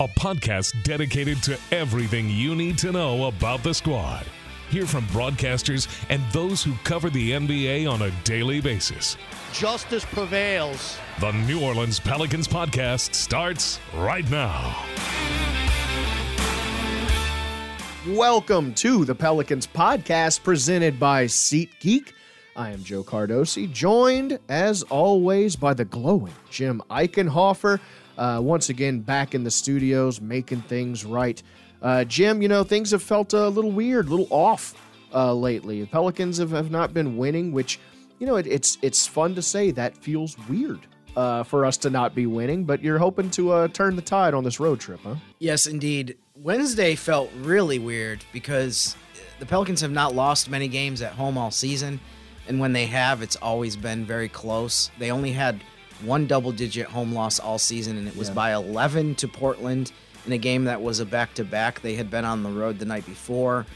a podcast dedicated to everything you need to know about the squad. Hear from broadcasters and those who cover the NBA on a daily basis. Justice prevails. The New Orleans Pelicans podcast starts right now. Welcome to the Pelicans podcast presented by SeatGeek. I am Joe Cardosi, joined as always by the glowing Jim Eichenhofer. Uh, once again, back in the studios, making things right. Uh, Jim, you know, things have felt a little weird, a little off uh, lately. The Pelicans have, have not been winning, which, you know, it, it's it's fun to say that feels weird uh, for us to not be winning, but you're hoping to uh, turn the tide on this road trip, huh? Yes, indeed. Wednesday felt really weird because the Pelicans have not lost many games at home all season. And when they have, it's always been very close. They only had one double digit home loss all season, and it was Yeah. by 11 to Portland in a game that was a back to back. They had been on the road the night before.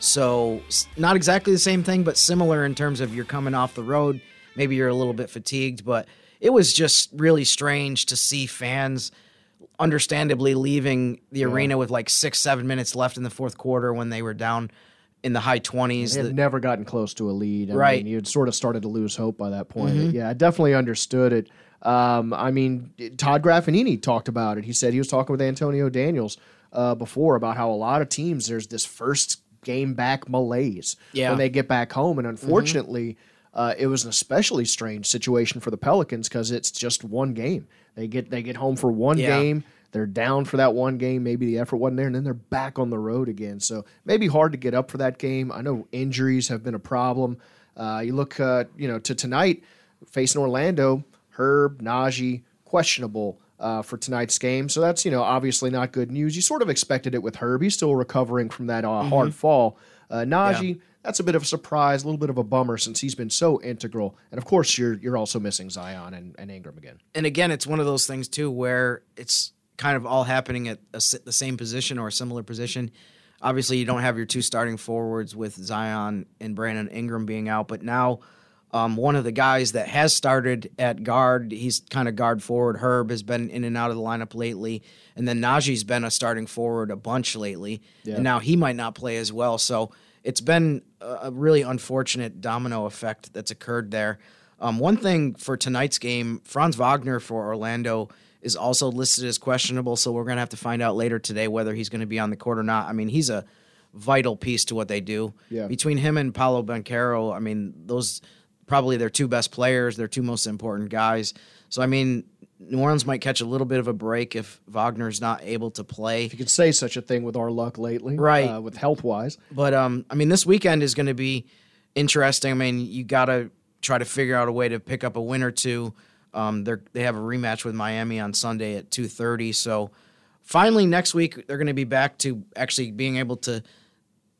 So, not exactly the same thing, but similar in terms of you're coming off the road. Maybe you're a little bit fatigued, but it was just really strange to see fans understandably leaving the arena with like six, seven minutes left in the fourth quarter when they were down in the high 20s. They The- never gotten close to a lead. I Right. Mean, you'd sort of started to lose hope by that point. Mm-hmm. Yeah, I definitely understood it. Um, I mean, Todd Graffagnini talked about it. He said he was talking with Antonio Daniels uh, before about how a lot of teams there's this first game back malaise Yeah. when they get back home, and unfortunately, uh, it was an especially strange situation for the Pelicans because it's just one game. They get they get home for one Yeah. game. They're down for that one game. Maybe the effort wasn't there, and then they're back on the road again. So maybe hard to get up for that game. I know injuries have been a problem. Uh, you look, uh, you know, to tonight facing Orlando, Herb Naji questionable uh, for tonight's game. So that's you know obviously not good news. You sort of expected it with Herb. He's still recovering from that uh, hard fall. Uh, Naji. That's a bit of a surprise, a little bit of a bummer since he's been so integral. And of course, you're you're also missing Zion and, and Ingram again. and again, it's one of those things too where it's kind of all happening at a the same position or a similar position. Obviously, you don't have your two starting forwards with Zion and Brandon Ingram being out, but now um, one of the guys that has started at guard, he's kind of guard forward. Herb has been in and out of the lineup lately, and then Naji's been a starting forward a bunch lately, and now he might not play as well. So it's been a really unfortunate domino effect that's occurred there. Um, one thing for tonight's game, Franz Wagner for Orlando is also listed as questionable, so we're gonna have to find out later today whether he's going to be on the court or not. I mean, he's a vital piece to what they do. Yeah. Between him and Paolo Banchero, I mean, those probably their two best players, their two most important guys. So I mean, New Orleans might catch a little bit of a break if Wagner's not able to play. If you could say such a thing with our luck lately, Right. Uh, with health wise, But um, I mean, this weekend is going to be interesting. I mean, you got to try to figure out a way to pick up a win or two. Um, they they have a rematch with Miami on Sunday at two thirty. So finally, next week they're going to be back to actually being able to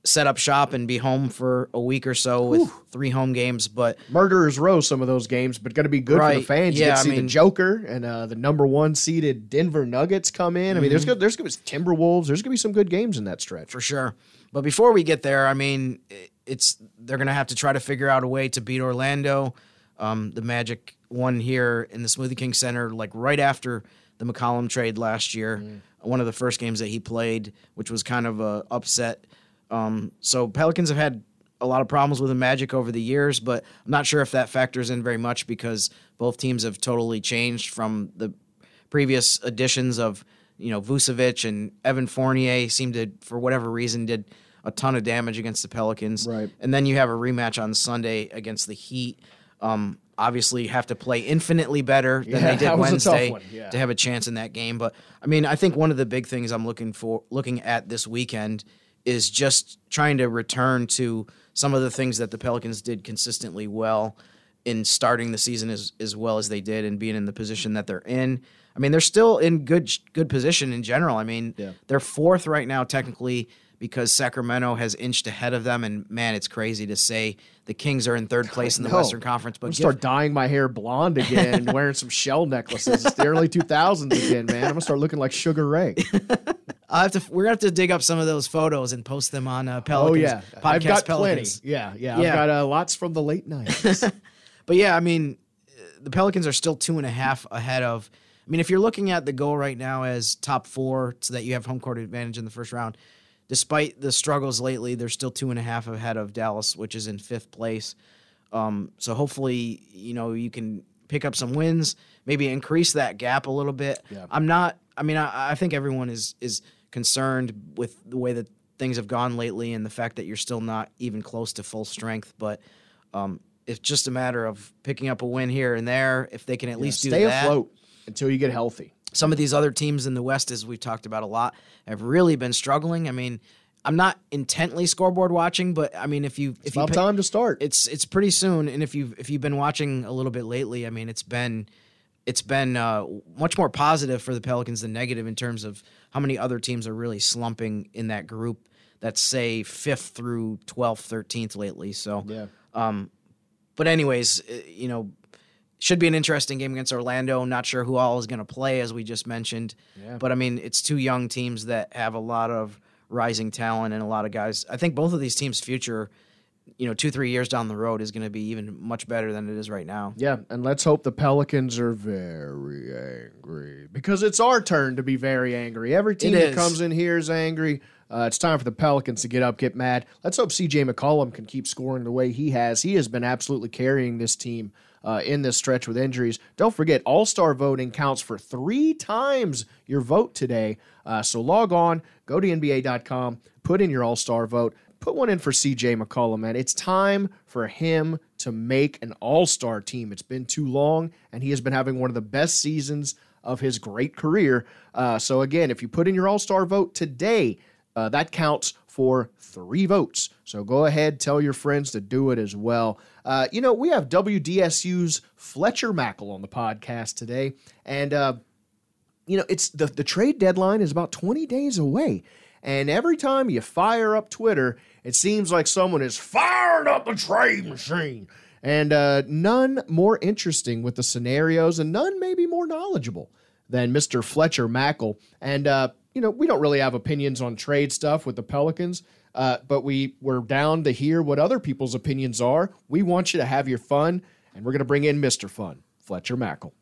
set up shop and be home for a week or so with three home games. But murderers row some of those games, but going to be good for the Right. fans. You Yeah, get to I see mean- the Joker and uh, the number one seeded Denver Nuggets come in. I mean, there's Mm-hmm. good, there's going to be Timberwolves. There's going to be some good games in that stretch. for sure. But before we get there, I mean, it's they're gonna have to try to figure out a way to beat Orlando. Um, the Magic won here in the Smoothie King Center, like right after the McCollum trade last year. One of the first games that he played, which was kind of a upset. Um, so Pelicans have had a lot of problems with the Magic over the years, but I'm not sure if that factors in very much because both teams have totally changed from the previous editions of you know Vucevic and Evan Fournier seemed to for whatever reason did a ton of damage against the Pelicans. Right. And then you have a rematch on Sunday against the Heat. Um, obviously have to play infinitely better than Yeah, they did Wednesday yeah. to have a chance in that game. But I mean, I think one of the big things I'm looking for looking at this weekend is just trying to return to some of the things that the Pelicans did consistently well in starting the season as as well as they did and being in the position that they're in. I mean, they're still in good good position in general. I mean, Yeah. they're fourth right now technically because Sacramento has inched ahead of them and man, it's crazy to say the Kings are in third place in the. Western Conference, But I'm give- start dyeing my hair blonde again and wearing some shell necklaces. It's the early 2000s again, man. I'm gonna start looking like Sugar Ray. I'll have to we're gonna have to dig up some of those photos and post them on uh, Pelicans. oh yeah, podcast I've got Pelicans. plenty. Yeah, yeah, Yeah. I've got uh, lots from the late 90s. But yeah, I mean, the Pelicans are still two and a half ahead of. I mean, if you're looking at the goal right now as top four, so that you have home court advantage in the first round, despite the struggles lately, they're still two and a half ahead of Dallas, which is in fifth place. Um, so hopefully, you know, you can pick up some wins, maybe increase that gap a little bit. Yeah. I'm not. I mean, I, I think everyone is is concerned with the way that things have gone lately and the fact that you're still not even close to full strength. But um, it's just a matter of picking up a win here and there. If they can at least do Stay that, afloat until you get healthy. some of these other teams in the West, as we've talked about a lot, have really been struggling. I mean, I'm not intently scoreboard watching, but I mean, if you if It's you about pick- time to start. it's it's pretty soon. And if you if you've been watching a little bit lately, I mean, it's been it's been uh, much more positive for the Pelicans than negative in terms of how many other teams are really slumping in that group. That's say fifth through twelfth, thirteenth lately. So yeah. um, but anyways, uh, you know, should be an interesting game against Orlando. Not sure who all is going to play, as we just mentioned. Yeah. But I mean, it's two young teams that have a lot of rising talent and a lot of guys. I think both of these teams' future, you know, two three years down the road is going to be even much better than it is right now. Yeah, and let's hope the Pelicans are very angry because it's our turn to be very angry. Every team that comes in here is angry. Uh, it's time for the Pelicans to get up, get mad. Let's hope CJ McCollum can keep scoring the way he has. He has been absolutely carrying this team uh, in this stretch with injuries. Don't forget, All Star voting counts for three times your vote today. Uh, so log on, go to NBA.com, put in your All Star vote put one in for CJ McCollum, man. It's time for him to make an all star team. It's been too long, and he has been having one of the best seasons of his great career. Uh, so, again, if you put in your all star vote today, uh, that counts for three votes. So go ahead, tell your friends to do it as well. Uh, you know, we have WDSU's Fletcher Mackel on the podcast today, and uh, you know, it's the the trade deadline is about 20 days away. And every time you fire up Twitter, it seems like someone is fired up the trade machine. And uh, none more interesting with the scenarios, and none maybe more knowledgeable than Mr. Fletcher Mackel. And, uh, you know, we don't really have opinions on trade stuff with the Pelicans, uh, but we, we're down to hear what other people's opinions are. We want you to have your fun, and we're going to bring in Mr. Fun, Fletcher Mackel.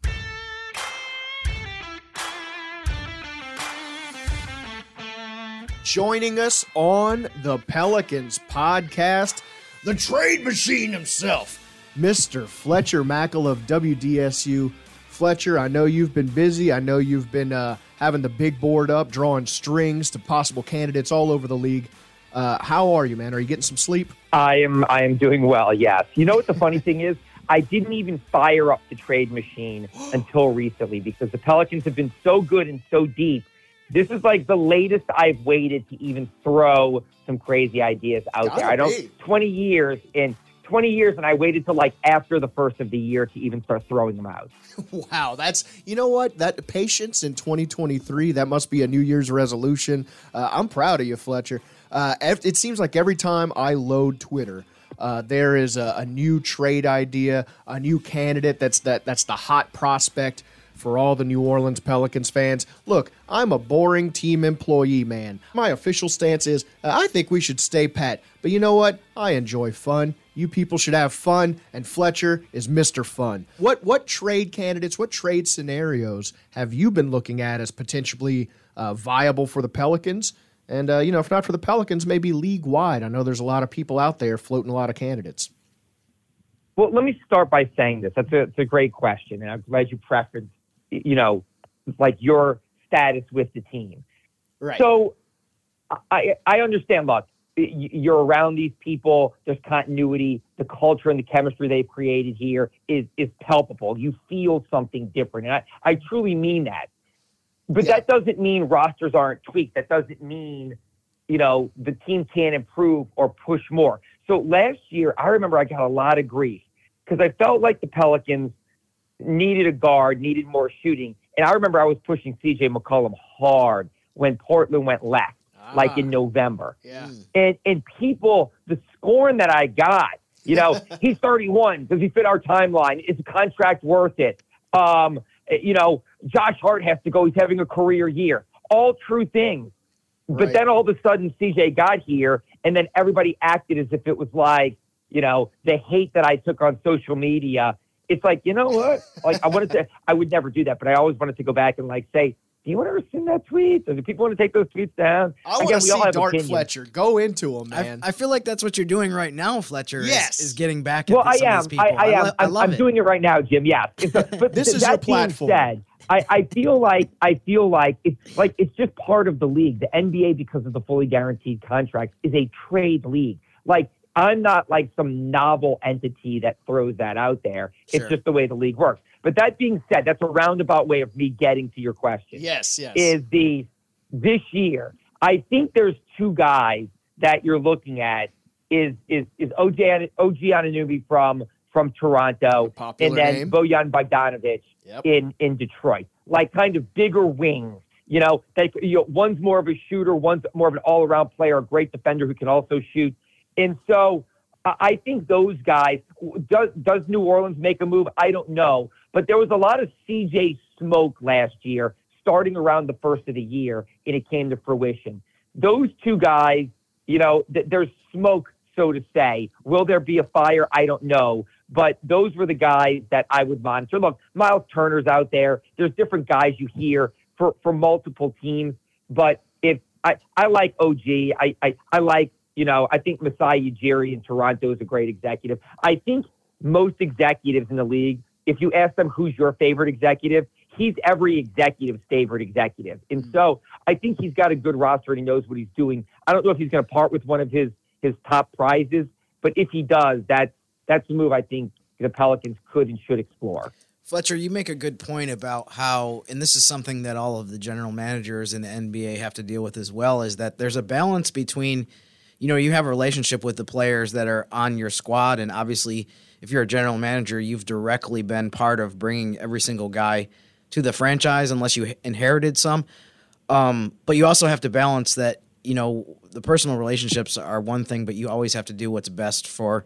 Joining us on the Pelicans podcast, the trade machine himself, Mr. Fletcher Mackel of WDSU. Fletcher, I know you've been busy. I know you've been uh, having the big board up, drawing strings to possible candidates all over the league. Uh, how are you, man? Are you getting some sleep? I am I am doing well. Yes. You know what the funny thing is? I didn't even fire up the trade machine until recently because the Pelicans have been so good and so deep. This is like the latest I've waited to even throw some crazy ideas out Gotta there. I don't be. 20 years in 20 years and I waited till like after the first of the year to even start throwing them out. Wow, that's you know what that patience in 2023. That must be a New Year's resolution. Uh, I'm proud of you, Fletcher. Uh, it seems like every time I load Twitter, uh, there is a, a new trade idea, a new candidate. That's that that's the hot prospect for all the New Orleans Pelicans fans. Look, I'm a boring team employee, man. My official stance is uh, I think we should stay pat. But you know what? I enjoy fun. You people should have fun, and Fletcher is Mr. Fun. What what trade candidates, what trade scenarios have you been looking at as potentially uh, viable for the Pelicans? And uh, you know, if not for the Pelicans, maybe league wide. I know there's a lot of people out there floating a lot of candidates. Well, let me start by saying this. That's a, it's a great question, and I'm glad you preferenced, you know, like your status with the team. Right. So, I I understand. Look, you're around these people. There's continuity. The culture and the chemistry they've created here is is palpable. You feel something different, and I I truly mean that. But Yeah. that doesn't mean rosters aren't tweaked. That doesn't mean, you know, the team can't improve or push more. So last year, I remember I got a lot of grief because I felt like the Pelicans needed a guard, needed more shooting. And I remember I was pushing CJ McCollum hard when Portland went left, like in November. yeah. And and people, the scorn that I got, you know, he's 31. Does he fit our timeline? Is the contract worth it? Um, you know, Josh Hart has to go. He's having a career year. All true things. But then all of a sudden, CJ got here, and then everybody acted as if it was like, you know, the hate that I took on social media. It's like, you know what? Like, I wanted to, I would never do that, but I always wanted to go back and like say, do you want to rescind that tweet? Or do people want to take those tweets down? I want Again, to we all see have Dart opinions. Fletcher go into him, man. I feel like that's what you're doing right now, Fletcher. Yes. is, getting back at Well, the- I some am. of these people. I, I am. lo- I I'm, love I'm it. doing it right now, Jim. Yes. It's a- but This is that your being platform. Said, I, I feel like I feel like it's like it's just part of the league. The NBA, because of the fully guaranteed contracts, is a trade league. Like I'm not like some novel entity that throws that out there. Sure. It's just the way the league works. But that being said, that's a roundabout way of me getting to your question yes, yes. is the this year. I think there's two guys that you're looking at is is is OG OG Anunoby from from Toronto and then name. Bojan Bogdanovic Yep. in in Detroit. Like kind of bigger wings. You know, they you know, one's more of a shooter, one's more of an all around player, a great defender who can also shoot. And so I think those guys does does New Orleans make a move? I don't know, but there was a lot of CJ smoke last year, starting around the first of the year, and it came to fruition. Those two guys, you know, th- there's smoke, so to say. Will there be a fire? I don't know, but those were the guys that I would monitor. Look, Miles Turner's out there. There's different guys you hear for for multiple teams, but if I I like OG, I I, I like you know, I think Masai Ujiri in Toronto is a great executive. I think most executives in the league, if you ask them who's your favorite executive, he's every executive's favorite executive. And mm-hmm. so I think he's got a good roster and he knows what he's doing. I don't know if he's going to part with one of his his top prizes, but if he does, that's that's the move I think the Pelicans could and should explore. Fletcher, you make a good point about how, and this is something that all of the general managers in the NBA have to deal with as well, is that there's a balance between, you know, you have a relationship with the players that are on your squad, and obviously, if you're a general manager, you've directly been part of bringing every single guy to the franchise, unless you inherited some. Um, but you also have to balance that, you know, the personal relationships are one thing, but you always have to do what's best for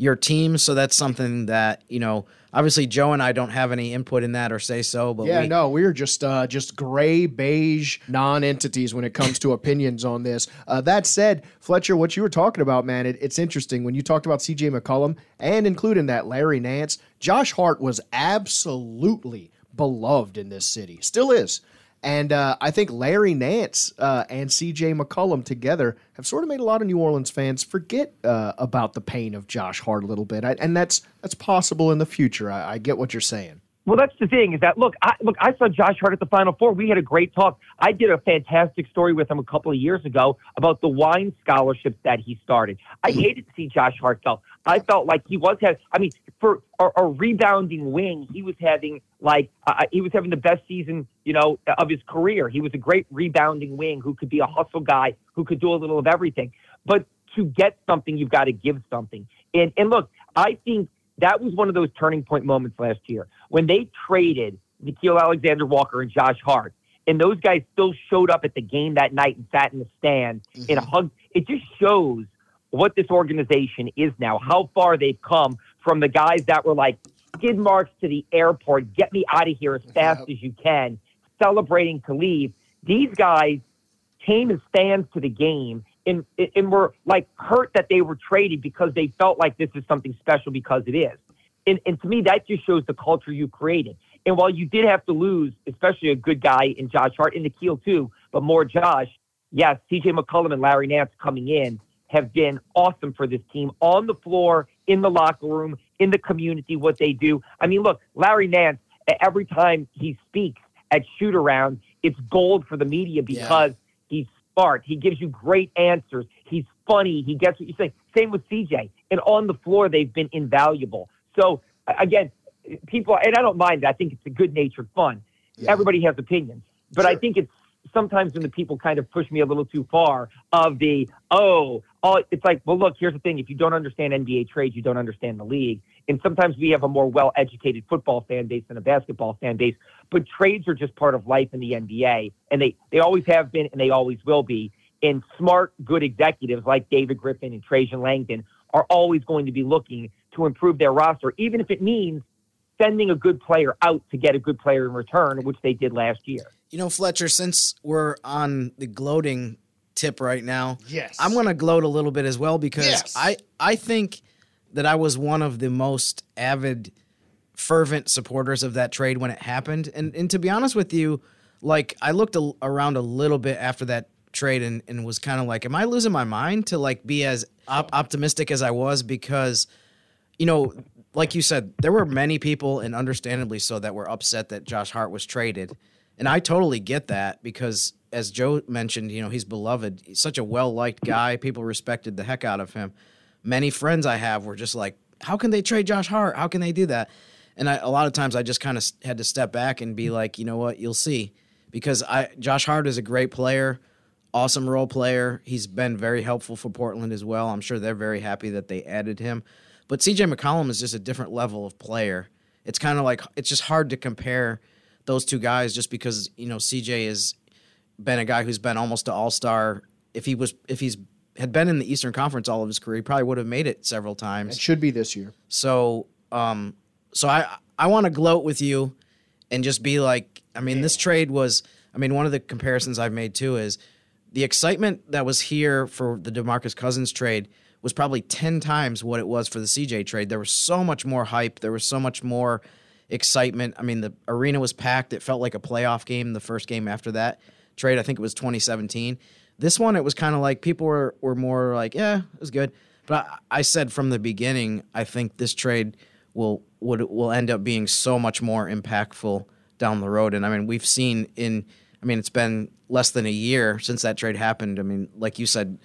your team. So that's something that, you know, obviously Joe and I don't have any input in that or say so, but yeah, we, no, we're just uh, just gray beige non-entities when it comes to opinions on this. Uh, that said, Fletcher, what you were talking about, man, it, it's interesting when you talked about C.J. McCollum and including that Larry Nance. Josh Hart was absolutely beloved in this city, still is. And uh, I think Larry Nance uh, and C.J. McCollum together have sort of made a lot of New Orleans fans forget uh, about the pain of Josh Hart a little bit, I, and that's that's possible in the future. I, I get what you're saying. Well, that's the thing is that look, I, look, I saw Josh Hart at the Final Four. We had a great talk. I did a fantastic story with him a couple of years ago about the wine scholarships that he started. I hated to see Josh Hart go. I felt like he was having. I mean, for a, a rebounding wing, he was having like uh, he was having the best season, you know, of his career. He was a great rebounding wing who could be a hustle guy who could do a little of everything. But to get something, you've got to give something. And and look, I think that was one of those turning point moments last year when they traded Nickeil Alexander Walker and Josh Hart. And those guys still showed up at the game that night and sat in the stand mm-hmm. and hugged. It just shows what this organization is now, how far they've come from the guys that were like skid marks to the airport, get me out of here as fast yep. as you can, celebrating to leave. These guys came as fans to the game and, and were like hurt that they were traded because they felt like this is something special because it is. And, and to me, that just shows the culture you created. And while you did have to lose, especially a good guy in Josh Hart, in Nickeil too, but more Josh, yes, CJ McCollum and Larry Nance coming in have been awesome for this team on the floor, in the locker room, in the community, what they do. I mean, look, Larry Nance, every time he speaks at shoot around, it's gold for the media because yeah. Smart. He gives you great answers. He's funny. He gets what you say. Same with CJ. And on the floor, they've been invaluable. So again, people, and I don't mind. I think it's a good natured fun. Yeah. Everybody has opinions, but sure. I think it's sometimes when the people kind of push me a little too far of the oh oh it's like well look here's the thing. If you don't understand NBA trades you don't understand the league. And sometimes we have a more well educated football fan base than a basketball fan base. But trades are just part of life in the NBA and they they always have been and they always will be. And smart good executives like David Griffin and Trajan Langdon are always going to be looking to improve their roster even if it means sending a good player out to get a good player in return which they did last year you know, Fletcher, since we're on the gloating tip right now, yes. I'm going to gloat a little bit as well because yes. I, I think that I was one of the most avid, fervent supporters of that trade when it happened. And, and to be honest with you, like I looked a, around a little bit after that trade and, and was kind of like, am I losing my mind to like be as op- optimistic as I was? Because, you know, like you said, there were many people, and understandably so, that were upset that Josh Hart was traded. And I totally get that because, as Joe mentioned, you know, he's beloved. He's such a well liked guy. People respected the heck out of him. Many friends I have were just like, how can they trade Josh Hart? How can they do that? And I, a lot of times I just kind of had to step back and be like, you know what, you'll see. Because I, Josh Hart is a great player, awesome role player. He's been very helpful for Portland as well. I'm sure they're very happy that they added him. But CJ McCollum is just a different level of player. It's kind of like, it's just hard to compare those two guys just because you know CJ has been a guy who's been almost an all star. If he was, if he's had been in the Eastern Conference all of his career, he probably would have made it several times. It should be this year. So, um, so I I want to gloat with you and just be like, I mean, yeah. this trade was. I mean, one of the comparisons I've made too is the excitement that was here for the DeMarcus Cousins trade was probably 10 times what it was for the CJ trade. There was so much more hype. There was so much more excitement. I mean, the arena was packed. It felt like a playoff game. The first game after that trade, I think it was 2017. This one, it was kind of like people were were more like, yeah, it was good. But I, I said from the beginning, I think this trade will would will end up being so much more impactful down the road. And I mean, we've seen in, I mean, it's been less than a year since that trade happened. I mean, like you said,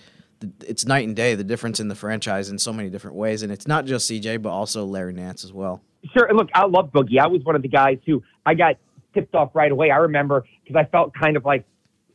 it's night and day the difference in the franchise in so many different ways, and it's not just CJ, but also Larry Nance as well. Sure. Look, I love Boogie. I was one of the guys who I got tipped off right away. I remember because I felt kind of like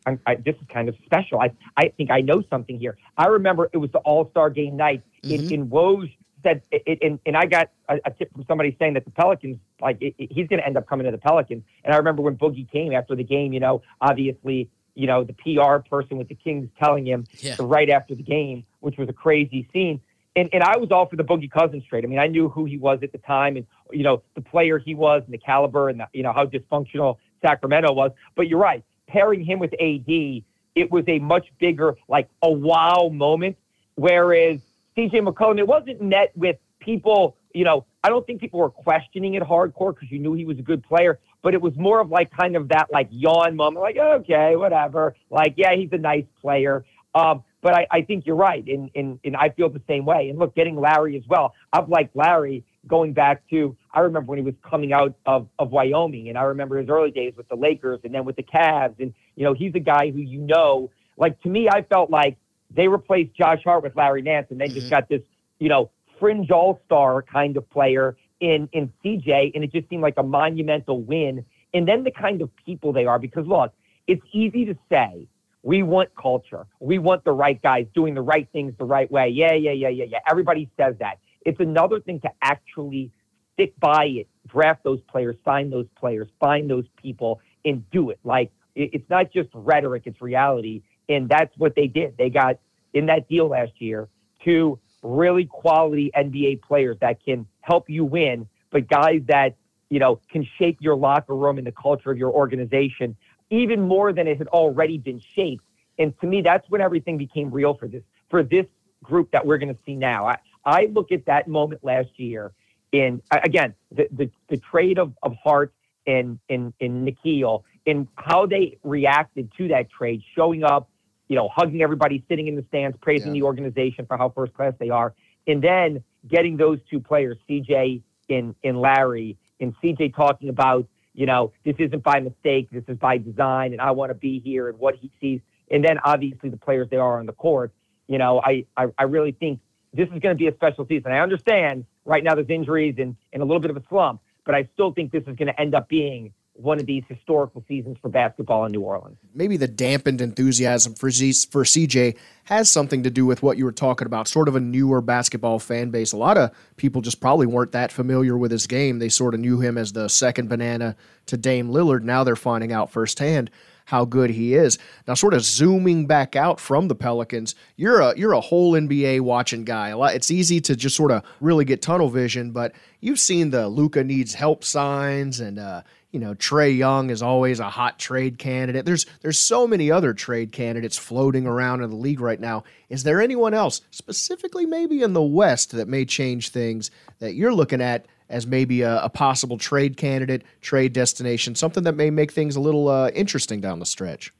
I, I, this is kind of special. I I think I know something here. I remember it was the All Star Game night mm-hmm. in, in Woj said it, and, and I got a, a, tip from somebody saying that the Pelicans, like it, it, he's going to end up coming to the Pelicans. And I remember when Boogie came after the game, you know, obviously, you know, the PR person with the Kings telling him yeah. right after the game, which was a crazy scene and, and I was all for the Boogie Cousins trade. I mean, I knew who he was at the time and, you know, the player he was and the caliber and, the, you know, how dysfunctional Sacramento was. But you're right. Pairing him with AD, it was a much bigger, like a wow moment. Whereas CJ McCollum, it wasn't met with people, you know, I don't think people were questioning it hardcore because you knew he was a good player, but it was more of like kind of that like yawn moment, like, okay, whatever. Like, yeah, he's a nice player. Um, but I, I think you're right, and, and and I feel the same way. And look, getting Larry as well. I've liked Larry going back to I remember when he was coming out of, of Wyoming, and I remember his early days with the Lakers, and then with the Cavs, and you know he's a guy who you know. Like to me, I felt like they replaced Josh Hart with Larry Nance, and they mm-hmm. just got this you know fringe all star kind of player in in CJ, and it just seemed like a monumental win. And then the kind of people they are, because look, it's easy to say we want culture, we want the right guys doing the right things the right way. Yeah, yeah, yeah, yeah, yeah. Everybody says that. It's another thing to actually stick by it, draft those players, sign those players, find those people, and do it. Like it's not just rhetoric; it's reality, and that's what they did. They got in that deal last year two really quality NBA players that can help you win, but guys that, you know, can shape your locker room and the culture of your organization even more than it had already been shaped. And to me, that's when everything became real for this for this group that we're going to see now. I, I look at that moment last year in again the the, the trade of, of Hart and and and Nickeil and how they reacted to that trade, showing up, you know, hugging everybody, sitting in the stands, praising yeah. the organization for how first class they are, and then getting those two players, CJ and, and Larry, and CJ talking about, you know, this isn't by mistake, this is by design, and I want to be here and what he sees. And then obviously the players they are on the court. You know, I, I, I really think this is going to be a special season. I understand right now there's injuries and, and a little bit of a slump, but I still think this is going to end up being one of these historical seasons for basketball in New Orleans. Maybe the dampened enthusiasm for for CJ has something to do with what you were talking about, sort of a newer basketball fan base. A lot of people just probably weren't that familiar with his game. They sort of knew him as the second banana to Dame Lillard. Now they're finding out firsthand how good he is. Now, sort of zooming back out from the Pelicans, you're a you're a whole NBA watching guy. Lot, It's easy to just sort of really get tunnel vision, but you've seen the Luka needs help signs and uh, you know, Trae Young is always a hot trade candidate. There's there's so many other trade candidates floating around in the league right now. Is there anyone else, specifically maybe in the West, that may change things that you're looking at as maybe a, a possible trade candidate, trade destination, something that may make things a little uh, interesting down the stretch?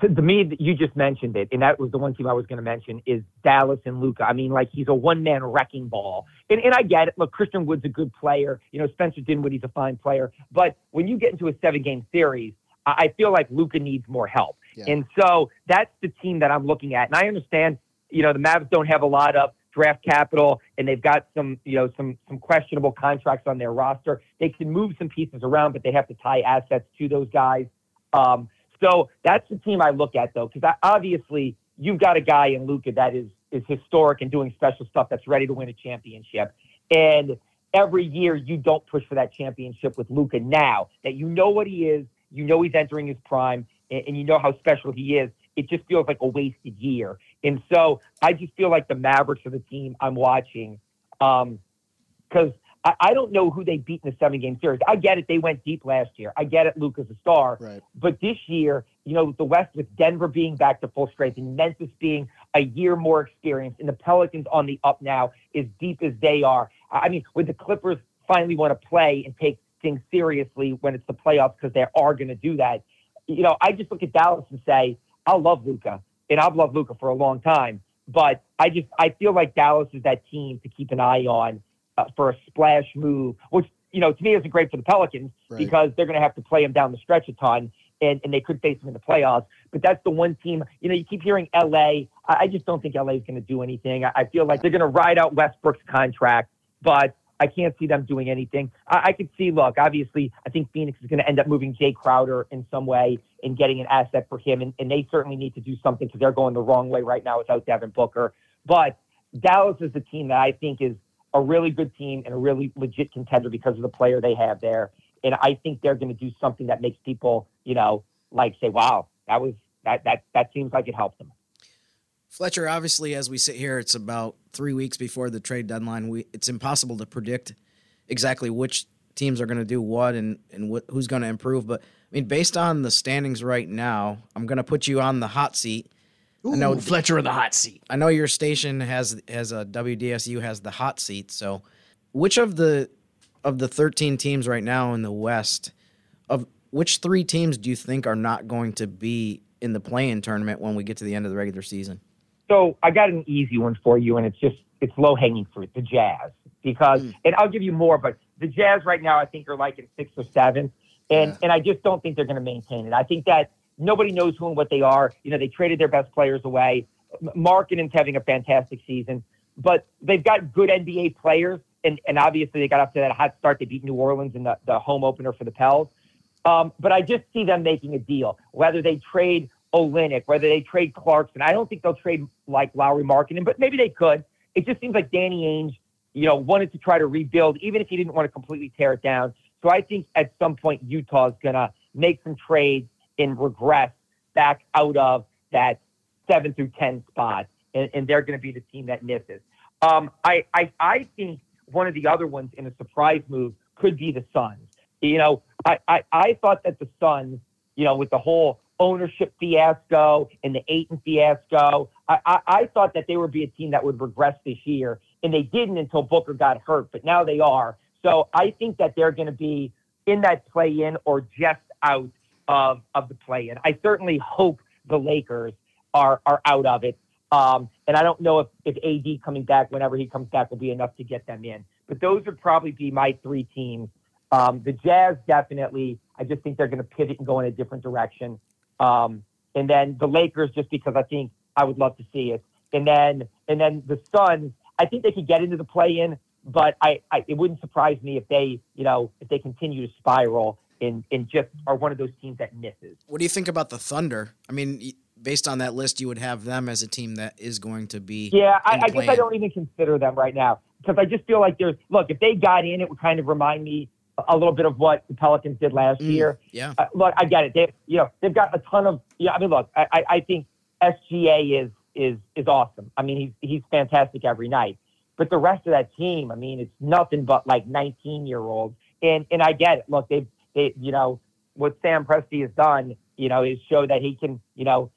To, to, me, that you just mentioned it, and that was the one team I was going to mention is Dallas and Luka. I mean, like he's a one man wrecking ball, and and I get it. Look, Christian Wood's a good player. You know, Spencer Dinwiddie's a fine player, but when you get into a seven game series, I, I feel like Luka needs more help, yeah. and so that's the team that I'm looking at. And I understand, you know, the Mavs don't have a lot of draft capital and they've got some you know some some questionable contracts on their roster they can move some pieces around but they have to tie assets to those guys um, so that's the team I look at though, because obviously you've got a guy in Luka that is is historic and doing special stuff that's ready to win a championship. And every year you don't push for that championship with Luka now that you know what he is, you know he's entering his prime, and, and you know how special he is. It just feels like a wasted year. And so I just feel like the Mavericks are the team I'm watching. Um, because I, I don't know who they beat in the seven game series. I get it. They went deep last year. I get it. Luka's a star. Right. But this year, you know, the West with Denver being back to full strength and Memphis being a year more experienced and the Pelicans on the up now, as deep as they are. I mean, when the Clippers finally want to play and take things seriously when it's the playoffs because they are going to do that. You know, I just look at Dallas and say, I love Luka and I've loved Luka for a long time. But I just I feel like Dallas is that team to keep an eye on uh, for a splash move, which you know to me isn't great for the Pelicans right. because they're going to have to play him down the stretch a ton, and, and they could face him in the playoffs. But that's the one team. You know, you keep hearing LA. I, I just don't think LA is going to do anything. I, I feel like they're going to ride out Westbrook's contract, but I can't see them doing anything. I, I could see, look, obviously, I think Phoenix is going to end up moving Jae Crowder in some way and getting an asset for him, and, and they certainly need to do something because they're going the wrong way right now without Devin Booker. But Dallas is the team that I think is a really good team and a really legit contender because of the player they have there. And I think they're going to do something that makes people, you know, like say, "Wow, that was that that that seems like it helped them." Fletcher, obviously, as we sit here, it's about three weeks before the trade deadline. We it's impossible to predict exactly which teams are going to do what and and wh- who's going to improve. But I mean, based on the standings right now, I'm going to put you on the hot seat Ooh, I know Fletcher in the hot seat. I know your station has has a WDSU has the hot seat. So, which of the of the 13 teams right now in the West, of which three teams do you think are not going to be in the play-in tournament when we get to the end of the regular season? So I got an easy one for you, and it's just it's low hanging fruit. The Jazz. because, hmm. and I'll give you more, but the Jazz right now, I think are like in six or seven. And, and I just don't think they're going to maintain it. I think that nobody knows who and what they are. You know, they traded their best players away. M- Markkanen's having a fantastic season, but they've got good NBA players. And, and obviously they got off to that hot start. They beat New Orleans in the, the home opener for the Pels. Um, but I just see them making a deal, whether they trade Olynyk, whether they trade Clarkson. I don't think they'll trade like Lauri Markkanen, but maybe they could. It just seems like Danny Ainge, you know, wanted to try to rebuild, even if he didn't want to completely tear it down. So I think at some point Utah is going to make some trades and regress back out of that seven through 10 spot. And, and they're going to be the team that misses. Um, I, I, I think one of the other ones in a surprise move could be the Suns. You know, I, I, I thought that the Suns, you know, with the whole ownership fiasco and the Ayton fiasco, I, I, I thought that they would be a team that would regress this year. And they didn't until Booker got hurt, but now they are. So I think that they're going to be in that play in or just out of, of the play in. I certainly hope the Lakers are, are out of it. Um, and I don't know if, if AD coming back, whenever he comes back, will be enough to get them in. But those would probably be my three teams. Um, the Jazz, definitely. I just think they're going to pivot and go in a different direction. Um, and then the Lakers, just because I think I would love to see it. And then and then the Suns, I think they could get into the play in, but I, I it wouldn't surprise me if they, you know, if they continue to spiral and and just are one of those teams that misses. What do you think about the Thunder? I mean, based on that list, you would have them as a team that is going to be. Yeah, I, I guess I don't even consider them right now because I just feel like there's look if they got in, it would kind of remind me a little bit of what the Pelicans did last Mm, year. Yeah. Uh, look, I get it. They, you know, they've got a ton of. Yeah, I mean, look, I, I- think SGA is is is awesome. I mean, he's he's fantastic every night. But the rest of that team, I mean, it's nothing but like 19 year olds. And and I get it. Look, they you know what Sam Presti has done, you know, is show that he can you know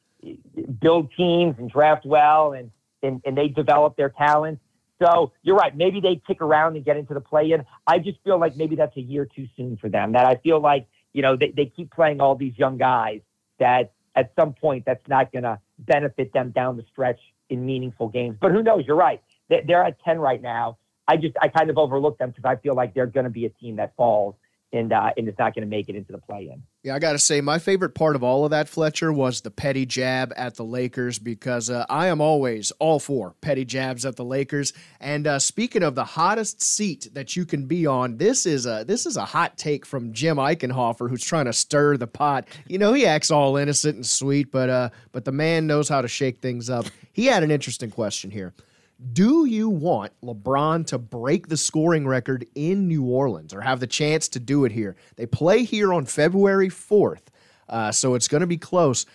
build teams and draft well, and and and they develop their talent. So you're right. Maybe they kick around and get into the play in. I just feel like maybe that's a year too soon for them. That I feel like, you know, they, they keep playing all these young guys that at some point that's not going to benefit them down the stretch in meaningful games. But who knows? You're right. They- They're at 10 right now. I just, I kind of overlook them because I feel like they're going to be a team that falls and, uh, and it's not going to make it into the play in. Yeah, I got to say, my favorite part of all of that, Fletcher, was the petty jab at the Lakers because uh, I am always all for petty jabs at the Lakers. And uh, speaking of the hottest seat that you can be on, this is a this is a hot take from Jim Eichenhofer, who's trying to stir the pot. You know, he acts all innocent and sweet, but uh, but the man knows how to shake things up. He had an interesting question here. Do you want LeBron to break the scoring record in New Orleans or have the chance to do it here? They play here on February 4th, uh, so it's going to be close.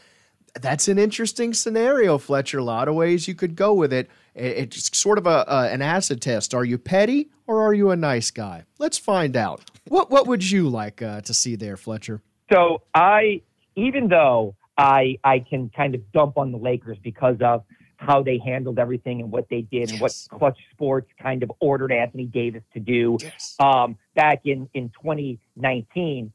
That's an interesting scenario, Fletcher. A lot of ways you could go with it. It- It's sort of a, uh, an acid test. Are you petty or are you a nice guy? Let's find out. What what would you like uh, to see there, Fletcher? So I, even though I, I can kind of dump on the Lakers because of how they handled everything and what they did and what Clutch Sports kind of ordered Anthony Davis to do Yes. um, back in, in 2019,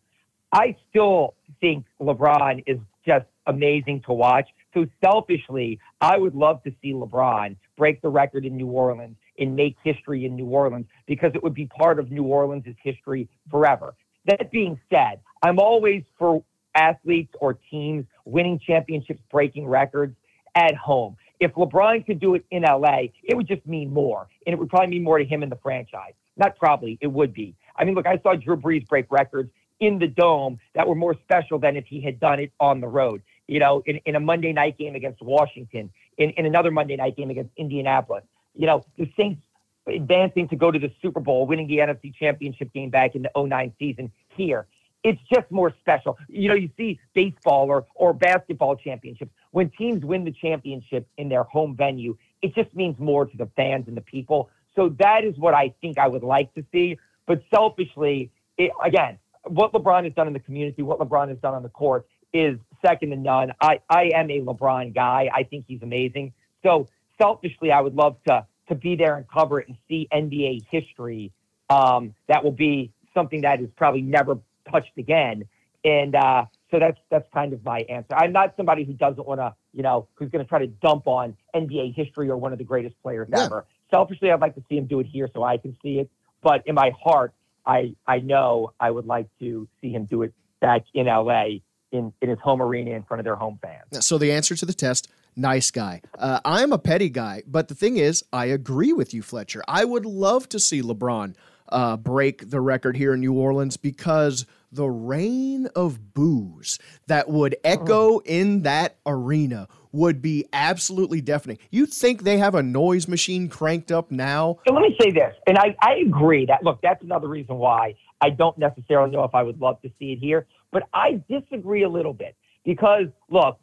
I still think LeBron is just amazing to watch. So selfishly, I would love to see LeBron break the record in New Orleans and make history in New Orleans because it would be part of New Orleans' history forever. That being said, I'm always for athletes or teams winning championships, breaking records at home. If LeBron could do it in LA, it would just mean more. And it would probably mean more to him and the franchise. Not probably, it would be. I mean, look, I saw Drew Brees break records in the dome that were more special than if he had done it on the road. You know, in, in a Monday night game against Washington, in, in another Monday night game against Indianapolis. You know, the Saints advancing to go to the Super Bowl, winning the NFC Championship game back in the 09 season here. It's just more special. You know, you see baseball or, or basketball championships. When teams win the championship in their home venue, it just means more to the fans and the people. So that is what I think I would like to see. But selfishly, it, again, what LeBron has done in the community, what LeBron has done on the court is second to none. I, I am a LeBron guy. I think he's amazing. So selfishly, I would love to to be there and cover it and see NBA history. Um, that will be something that is probably never touched again. And uh, so that's that's kind of my answer. I'm not somebody who doesn't want to, you know, who's going to try to dump on NBA history or one of the greatest players Yeah. ever. selfishly, I'd like to see him do it here so I can see it. But in my heart, I I know I would like to see him do it back in LA in, in his home arena in front of their home fans. So the answer to the test nice guy. Uh, I'm a petty guy, but the thing is, I agree with you, Fletcher. I would love to see LeBron uh, break the record here in New Orleans because the rain of boos that would echo in that arena would be absolutely deafening. You'd think they have a noise machine cranked up now? So let me say this, and I, I agree that look, that's another reason why I don't necessarily know if I would love to see it here, but I disagree a little bit because look,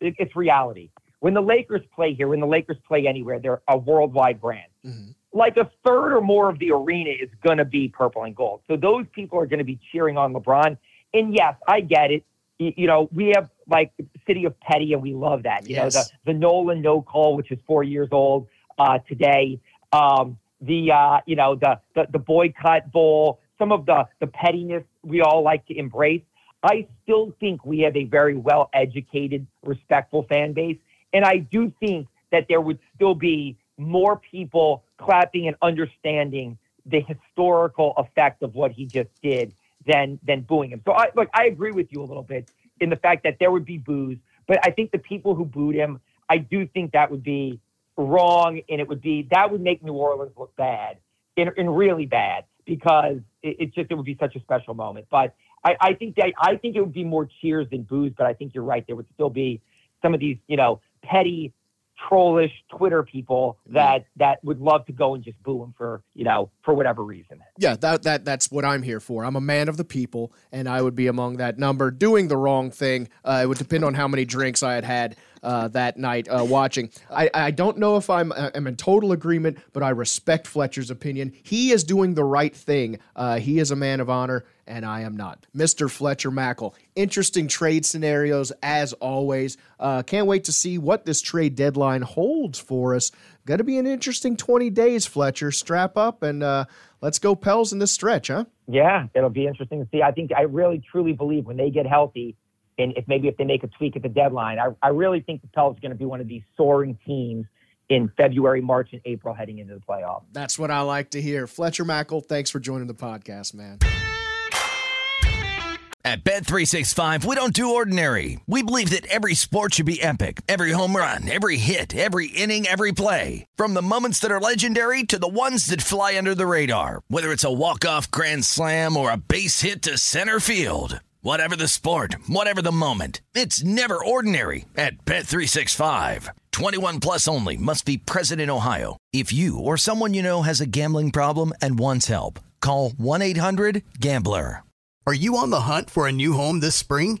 it, it's reality. When the Lakers play here, when the Lakers play anywhere, they're a worldwide brand. Mm-hmm. Like a third or more of the arena is going to be purple and gold. So those people are going to be cheering on LeBron. And yes, I get it. You, you know, we have like City of Petty, and we love that. You yes. know, the, the NOLA no call, which is four years old uh, today. Um, the uh, you know the, the the boycott bowl, some of the the pettiness we all like to embrace. I still think we have a very well educated, respectful fan base. And I do think that there would still be more people clapping and understanding the historical effect of what he just did than than booing him. So I look, I agree with you a little bit in the fact that there would be boos, but I think the people who booed him, I do think that would be wrong, and it would be that would make New Orleans look bad and, and really bad because it, it just it would be such a special moment. But I, I think that I think it would be more cheers than boos, but I think you're right. There would still be some of these, you know, petty, trollish Twitter people mm-hmm. that that would love to go and just boo him for you know for whatever reason. Yeah, that that that's what I'm here for. I'm a man of the people, and I would be among that number doing the wrong thing. Uh, it would depend on how many drinks I had had uh, that night uh, watching. I, I don't know if I'm I'm in total agreement, but I respect Fletcher's opinion. He is doing the right thing. Uh, he is a man of honor, and I am not. Mr. Fletcher Mackel. Interesting trade scenarios as always. Uh, can't wait to see what this trade deadline holds for us. Going to be an interesting 20 days, Fletcher. Strap up and uh, let's go Pels in this stretch, huh? Yeah, it'll be interesting to see. I think I really truly believe when they get healthy, and if maybe if they make a tweak at the deadline, I, I really think the Pels are going to be one of these soaring teams in February, March, and April heading into the playoffs. That's what I like to hear. Fletcher Mackel, thanks for joining the podcast, man. At Bet365, we don't do ordinary. We believe that every sport should be epic. Every home run, every hit, every inning, every play. From the moments that are legendary to the ones that fly under the radar. Whether it's a walk-off grand slam or a base hit to center field. Whatever the sport, whatever the moment, it's never ordinary at Bet365. 21 plus only must be present in Ohio. If you or someone you know has a gambling problem and wants help, call 1-800-GAMBLER. Are you on the hunt for a new home this spring?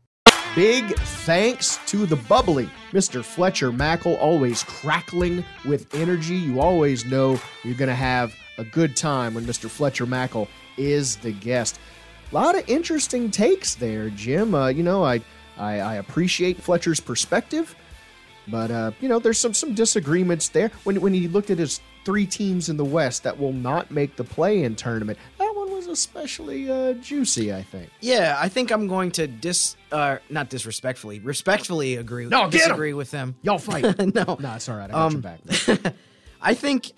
Big thanks to the bubbly Mr. Fletcher Mackel, always crackling with energy. You always know you're going to have a good time when Mr. Fletcher Mackel is the guest. A lot of interesting takes there, Jim. Uh, you know, I, I, I appreciate Fletcher's perspective, but uh, you know, there's some some disagreements there. When when he looked at his three teams in the West that will not make the play-in tournament, especially uh, juicy. I think. Yeah, I think I'm going to dis, uh, not disrespectfully, respectfully agree. No, disagree with them. Y'all fight. no, no, it's all right. I got um, your back. I think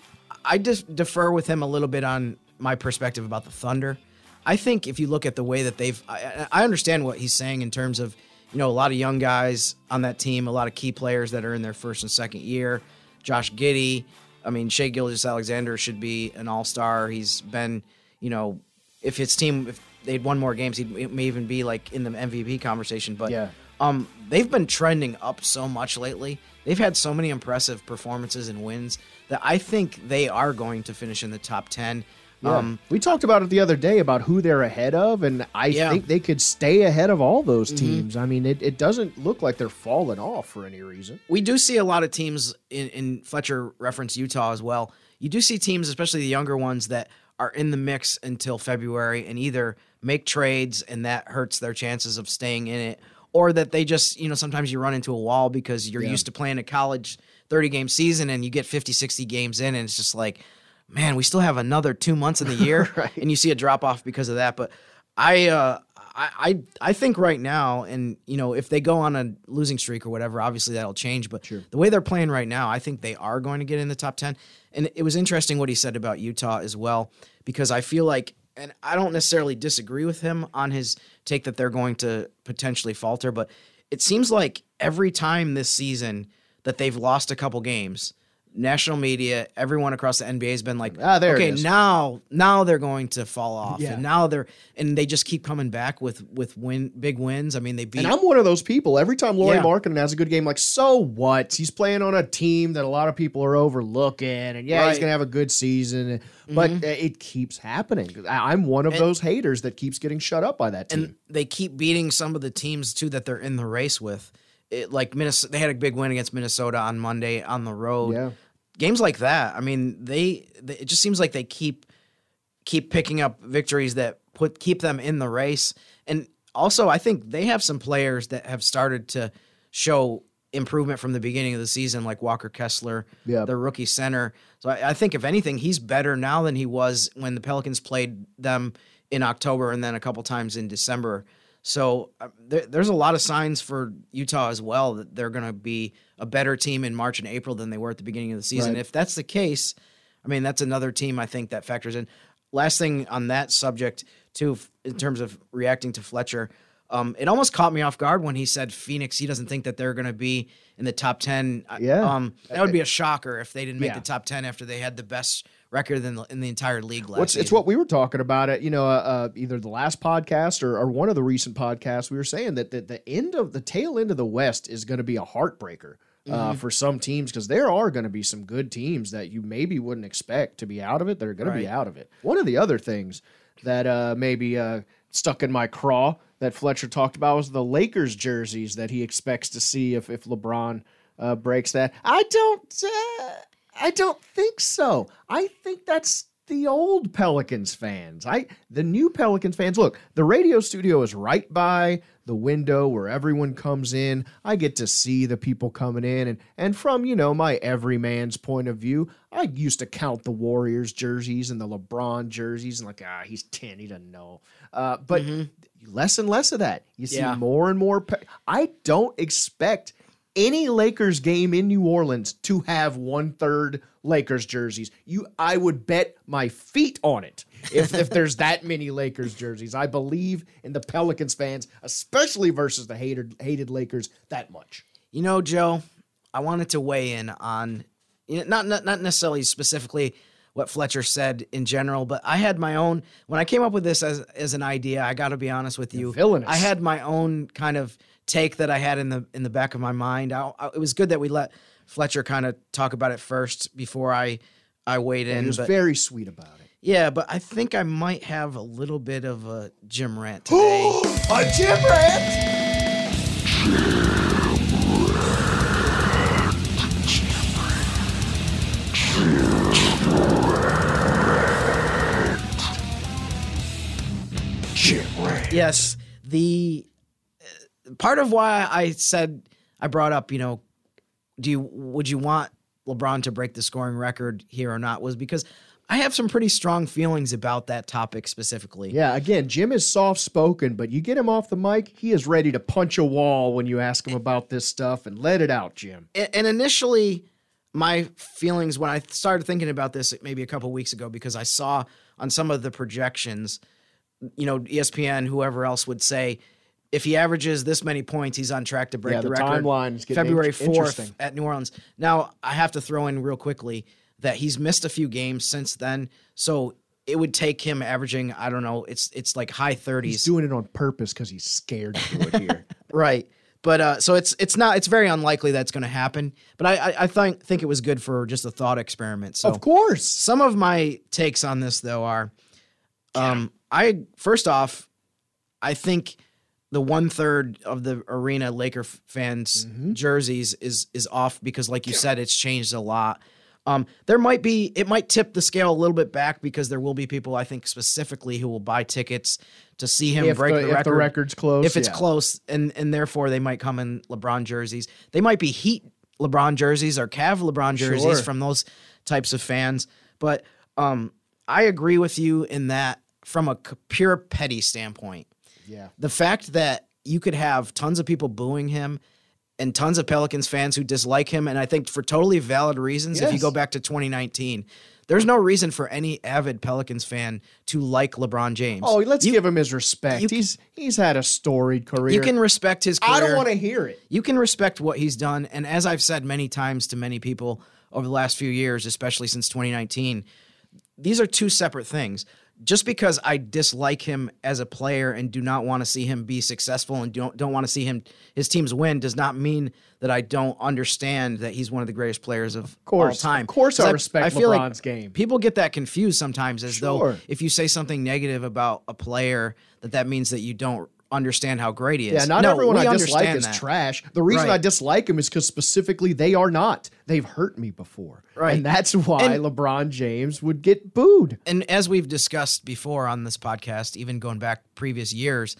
I just defer with him a little bit on my perspective about the Thunder. I think if you look at the way that they've, I, I understand what he's saying in terms of, you know, a lot of young guys on that team, a lot of key players that are in their first and second year. Josh Giddey, I mean, Shai Gilgeous-Alexander should be an all star. He's been, you know, if his team if they'd won more games, he may even be like in the MVP conversation. But yeah. um, they've been trending up so much lately. They've had so many impressive performances and wins that I think they are going to finish in the top ten. Yeah. Um, we talked about it the other day about who they're ahead of, and I yeah. think they could stay ahead of all those mm-hmm. teams. Mm-hmm. I mean, it, it doesn't look like they're falling off for any reason. We do see a lot of teams in, in Fletcher reference Utah as well. You do see teams, especially the younger ones, that are in the mix until February and either make trades and that hurts their chances of staying in it, or that they just, you know, sometimes you run into a wall because you're Yeah. used to playing a college 30 game season and you get 50, 60 games in and it's just like, man, we still have another two months in the year. Right. And you see a drop off because of that. But I, uh, I, I I think right now, and you know, if they go on a losing streak or whatever, obviously that'll change. But the way they're playing right now, I think they are going to get in the top ten. And it was interesting what he said about Utah as well, because I feel like, and I don't necessarily disagree with him on his take that they're going to potentially falter, but it seems like every time this season that they've lost a couple games, national media, everyone across the NBA has been like, Ah, there okay, now now they're going to fall off, Yeah. and now they're and they just keep coming back with with win big wins. I mean, they beat. And I'm one of those people. Every time Lauri Yeah. Markkanen has a good game, like, so what? He's playing on a team that a lot of people are overlooking, and yeah, he's Right. Mm-hmm. gonna have a good season. But uh, it keeps happening. I'm one of And- those haters that keeps getting shut up by that team. and they keep beating some of the teams too that they're in the race with. It, like Minnesota, they had a big win against Minnesota on Monday on the road. yeah, Games like that, I mean, they, they it just seems like they keep keep picking up victories that put keep them in the race. And also, I think they have some players that have started to show improvement from the beginning of the season, like Walker Kessler, Yeah. their rookie center. So I, I think if anything, he's better now than he was when the Pelicans played them in October and then a couple times in December. So uh, there, there's a lot of signs for Utah as well that they're going to be a better team in March and April than they were at the beginning of the season. Right. If that's the case, I mean that's another team I think that factors in. Last thing on that subject too, in terms of reacting to Fletcher, um, it almost caught me off guard when he said Phoenix. He doesn't think that they're going to be in the top ten. Uh, Yeah. um, that would be a shocker if they didn't make Yeah. the top ten after they had the best record in the, in the entire league last What's, it's what we were talking about it, you know, uh, uh, either the last podcast or, or one of the recent podcasts. We were saying that the, the end of the tail end of the West is going to be a heartbreaker uh, Mm-hmm. for some teams because there are going to be some good teams that you maybe wouldn't expect to be out of it that are going to be out of it. One of the other things that uh, maybe uh, stuck in my craw that Fletcher talked about was the Lakers jerseys that he expects to see if if LeBron uh, breaks that. I don't. I don't think so. I think that's the old Pelicans fans. I the new Pelicans fans. Look, the radio studio is right by the window where everyone comes in. I get to see the people coming in and and from, you know, my everyman's point of view, I used to count the Warriors jerseys and the LeBron jerseys and like, ah, he's 10, he doesn't know. Uh, but less and less of that. You see Yeah. more and more pe- I don't expect any Lakers game in New Orleans to have one third Lakers jerseys. You, I would bet my feet on it if, if there's that many Lakers jerseys. I believe in the Pelicans fans, especially versus the hated hated Lakers, that much. You know, Joe, I wanted to weigh in on you know, not, not not necessarily specifically what Fletcher said in general, but I had my own when I came up with this as as an idea. I got to be honest with you. I had my own kind of take that I had in the in the back of my mind. I, I- it was good that we let Fletcher kind of talk about it first before I I weighed in. He was but- very sweet about it. yeah, but I think I might have a little bit of a Jim rant today. a Jim Rant! Yes, the part of why I said I brought up, you know, do you would you want LeBron to break the scoring record here or not was because I have some pretty strong feelings about that topic specifically. Yeah, again, Jim is soft spoken, but you get him off the mic, he is ready to punch a wall when you ask him about this stuff and let it out, Jim. And initially my feelings when I started thinking about this maybe a couple weeks ago because I saw on some of the projections, you know, ESPN, whoever else would say if he averages this many points, he's on track to break Yeah, the, the record. timeline is February fourth at New Orleans. Now I have to throw in real quickly that he's missed a few games since then, so it would take him averaging I don't know, it's it's like high thirties. He's doing it on purpose because he's scared to do it here. Right. But uh, so it's it's not it's very unlikely that's going to happen. But I I, I think think it was good for just a thought experiment. So of course. some of my takes on this though are, um, I first off, I think the one third of the arena Laker fans jerseys is is off because like you said it's changed a lot. Um, there might be it might tip the scale a little bit back because there will be people I think specifically who will buy tickets to see him If break the- the, if the record. record's close, if it's yeah. close, and and therefore they might come in LeBron jerseys. They might be Heat LeBron jerseys or Cav LeBron jerseys Sure. from those types of fans. But um, I agree with you in that from a pure petty standpoint Yeah. the fact that you could have tons of people booing him and tons of Pelicans fans who dislike him, and I think for totally valid reasons. If you go back to 2019, there's no reason for any avid Pelicans fan to like LeBron James. Oh, let's You- give him his respect. you- he's he's had a storied career. You can respect his. Career. I don't want to hear it. You can respect what he's done, and as I've said many times to many people over the last few years, especially since 2019, these are two separate things. Just because I dislike him as a player and do not want to see him be successful and don't don't want to see him his teams win does not mean that I don't understand that he's one of the greatest players of, course. all time. Of course I respect I feel like LeBron's game. People get that confused sometimes as Sure. though if you say something negative about a player that that means that you don't understand how great he is. Yeah, not No, everyone I dislike is that. trash. The reason Right. I dislike him is because specifically they are not. They've hurt me before. Right. And that's why And- LeBron James would get booed. and as we've discussed before on this podcast, even going back previous years,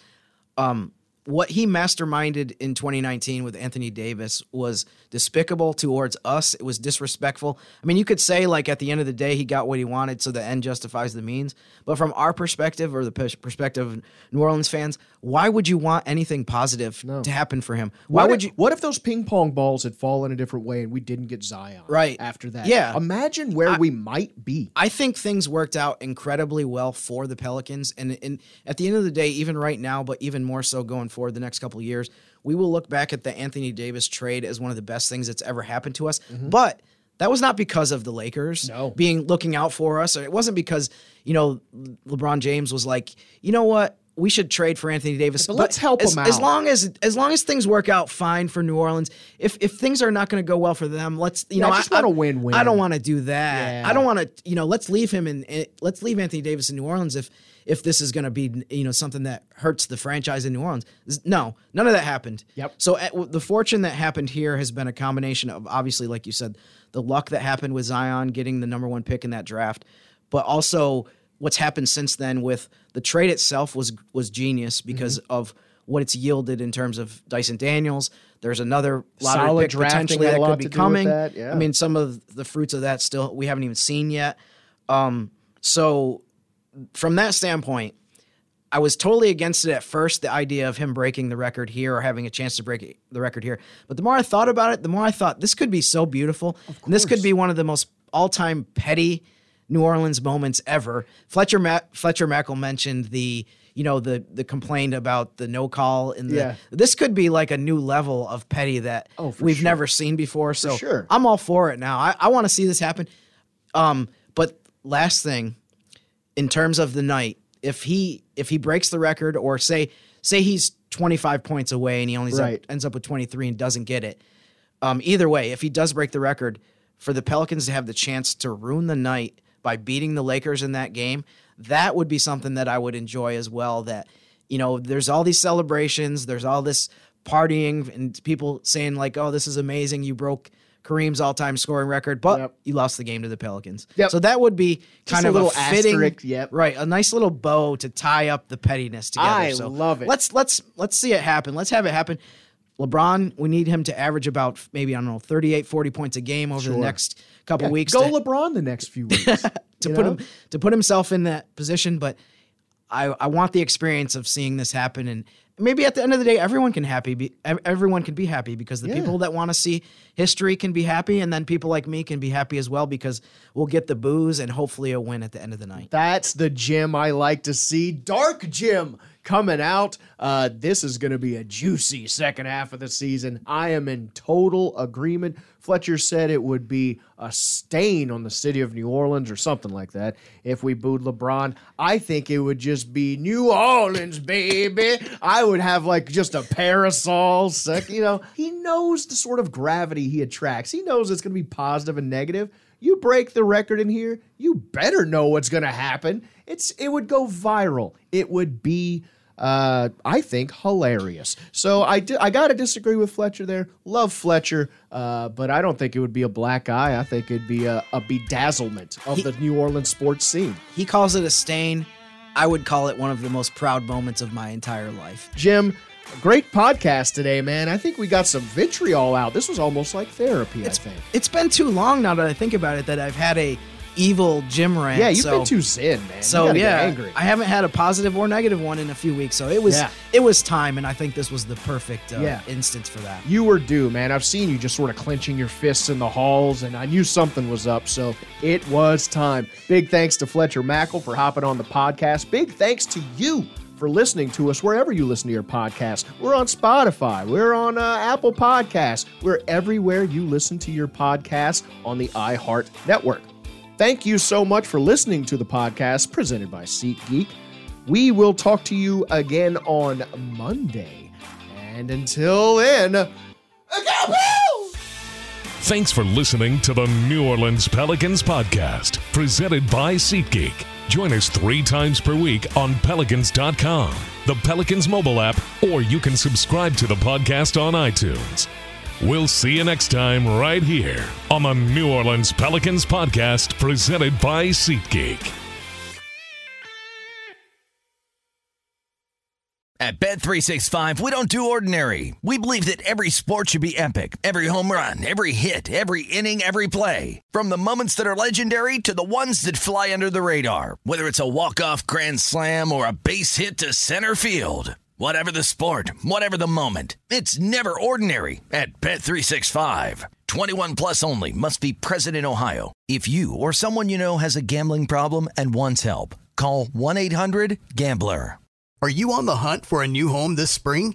um, what he masterminded in 2019 with Anthony Davis was despicable towards us. It was disrespectful. I mean, you could say like at the end of the day he got what he wanted, so the end justifies the means. But from our perspective, or the perspective of New Orleans fans, why would you want anything positive to happen for him? Why What would if, you? What if those ping pong balls had fallen a different way and we didn't get Zion? Right. After that. Yeah. Imagine where we might be. I think things worked out incredibly well for the Pelicans. And, and at the end of the day, even right now, but even more so going forward the next couple of years, we will look back at the Anthony Davis trade as one of the best things that's ever happened to us. Mm-hmm. But that was not because of the Lakers No. being looking out for us. Or it wasn't because, you know, LeBron James was like, you know what? We should trade for Anthony Davis. But let's help as, him As long as as long as things work out fine for New Orleans, if if things are not going to go well for them, let's you Yeah, know I just I, want a I- win-win. I don't want to do that. Yeah. I don't want to, you know, let's leave him in, in let's leave Anthony Davis in New Orleans if if this is going to be, you know, something that hurts the franchise in New Orleans. No, none of that happened. Yep. So uh, w- the fortune that happened here has been a combination of obviously, like you said, the luck that happened with Zion getting the number one pick in that draft, but also what's happened since then with the trade itself was was genius because Mm-hmm. of what it's yielded in terms of Dyson Daniels. There's another lottery Solid pick potentially that could be to do with coming. yeah. I mean, some of the fruits of that still we haven't even seen yet. Um, so from that standpoint, I was totally against it at first, the idea of him breaking the record here or having a chance to break it- the record here. But the more I thought about it, the more I thought this could be so beautiful. And this could be one of the most all-time petty New Orleans moments ever. Fletcher Ma- Fletcher Mackel mentioned the you know the the complaint about the no call in the Yeah. this could be like a new level of petty that Oh, we've sure. never seen before. So sure. I'm all for it now. I, I want to see this happen. Um, but last thing, in terms of the night, if he if he breaks the record or say say he's 25 points away and he only ends up- ends up with 23 and doesn't get it, um, either way, if he does break the record, for the Pelicans to have the chance to ruin the night by beating the Lakers in that game, that would be something that I would enjoy as well. That you know, there's all these celebrations, there's all this partying, and people saying like, "Oh, this is amazing! You broke." Kareem's all-time scoring record, but Yep. you lost the game to the Pelicans. Yep. So that would be kind a of little a fitting, asterisk, yep. right? A nice little bow to tie up the pettiness together. I so love it. Let's let's let's see it happen. Let's have it happen. LeBron, we need him to average about maybe I don't know 38, 40 points a game over the next couple Yeah, weeks. Go to, LeBron the next few weeks. to put know? him to put himself in that position, but I I want the experience of seeing this happen and maybe at the end of the day everyone can happy be everyone can be happy because the Yeah. people that want to see history can be happy and then people like me can be happy as well because we'll get the boos and hopefully a win at the end of the night. That's the Jim I like to see. Dark Jim coming out. Uh, this is going to be a juicy second half of the season. I am in total agreement. Fletcher said it would be a stain on the city of New Orleans or something like that if we booed LeBron. I think it would just be New Orleans, baby. I would have like just a parasol. Sec- you know, he knows the sort of gravity he attracts. He knows it's going to be positive and negative. You break the record in here, you better know what's going to happen. It's it would go viral. It would be uh, I think hilarious. So I, di- I got to disagree with Fletcher there. Love Fletcher, uh, but I don't think it would be a black eye. I think it'd be a, a bedazzlement of He- the New Orleans sports scene. He calls it a stain. I would call it one of the most proud moments of my entire life. Jim, great podcast today, man. I think we got some vitriol out. This was almost like therapy, I think. It's been too long now that I think about it that I've had a evil Jim rant. Yeah, you've so, been too zen, man. So yeah, angry. I haven't had a positive or negative one in a few weeks. So it was Yeah. it was time, and I think this was the perfect uh, Yeah. instance for that. You were due, man. I've seen you just sort of clenching your fists in the halls, and I knew something was up, so it was time. Big thanks to Fletcher Mackel for hopping on the podcast. Big thanks to you for listening to us wherever you listen to your podcast. We're on Spotify, we're on uh, Apple Podcasts, we're everywhere you listen to your podcast on the iHeart Network. Thank you so much for listening to the podcast presented by SeatGeek. We will talk to you again on Monday. And until then, Thanks for listening to the New Orleans Pelicans podcast, presented by SeatGeek. Join us three times per week on Pelicans.com, the Pelicans mobile app, or you can subscribe to the podcast on iTunes. We'll see you next time right here on the New Orleans Pelicans podcast, presented by SeatGeek. At Bet365, we don't do ordinary. We believe that every sport should be epic. Every home run, every hit, every inning, every play. From the moments that are legendary to the ones that fly under the radar. Whether it's a walk-off grand slam or a base hit to center field. Whatever the sport, whatever the moment. It's never ordinary at Bet365. 21 plus only must be present in Ohio. If you or someone you know has a gambling problem and wants help, call 1-800-GAMBLER. Are you on the hunt for a new home this spring,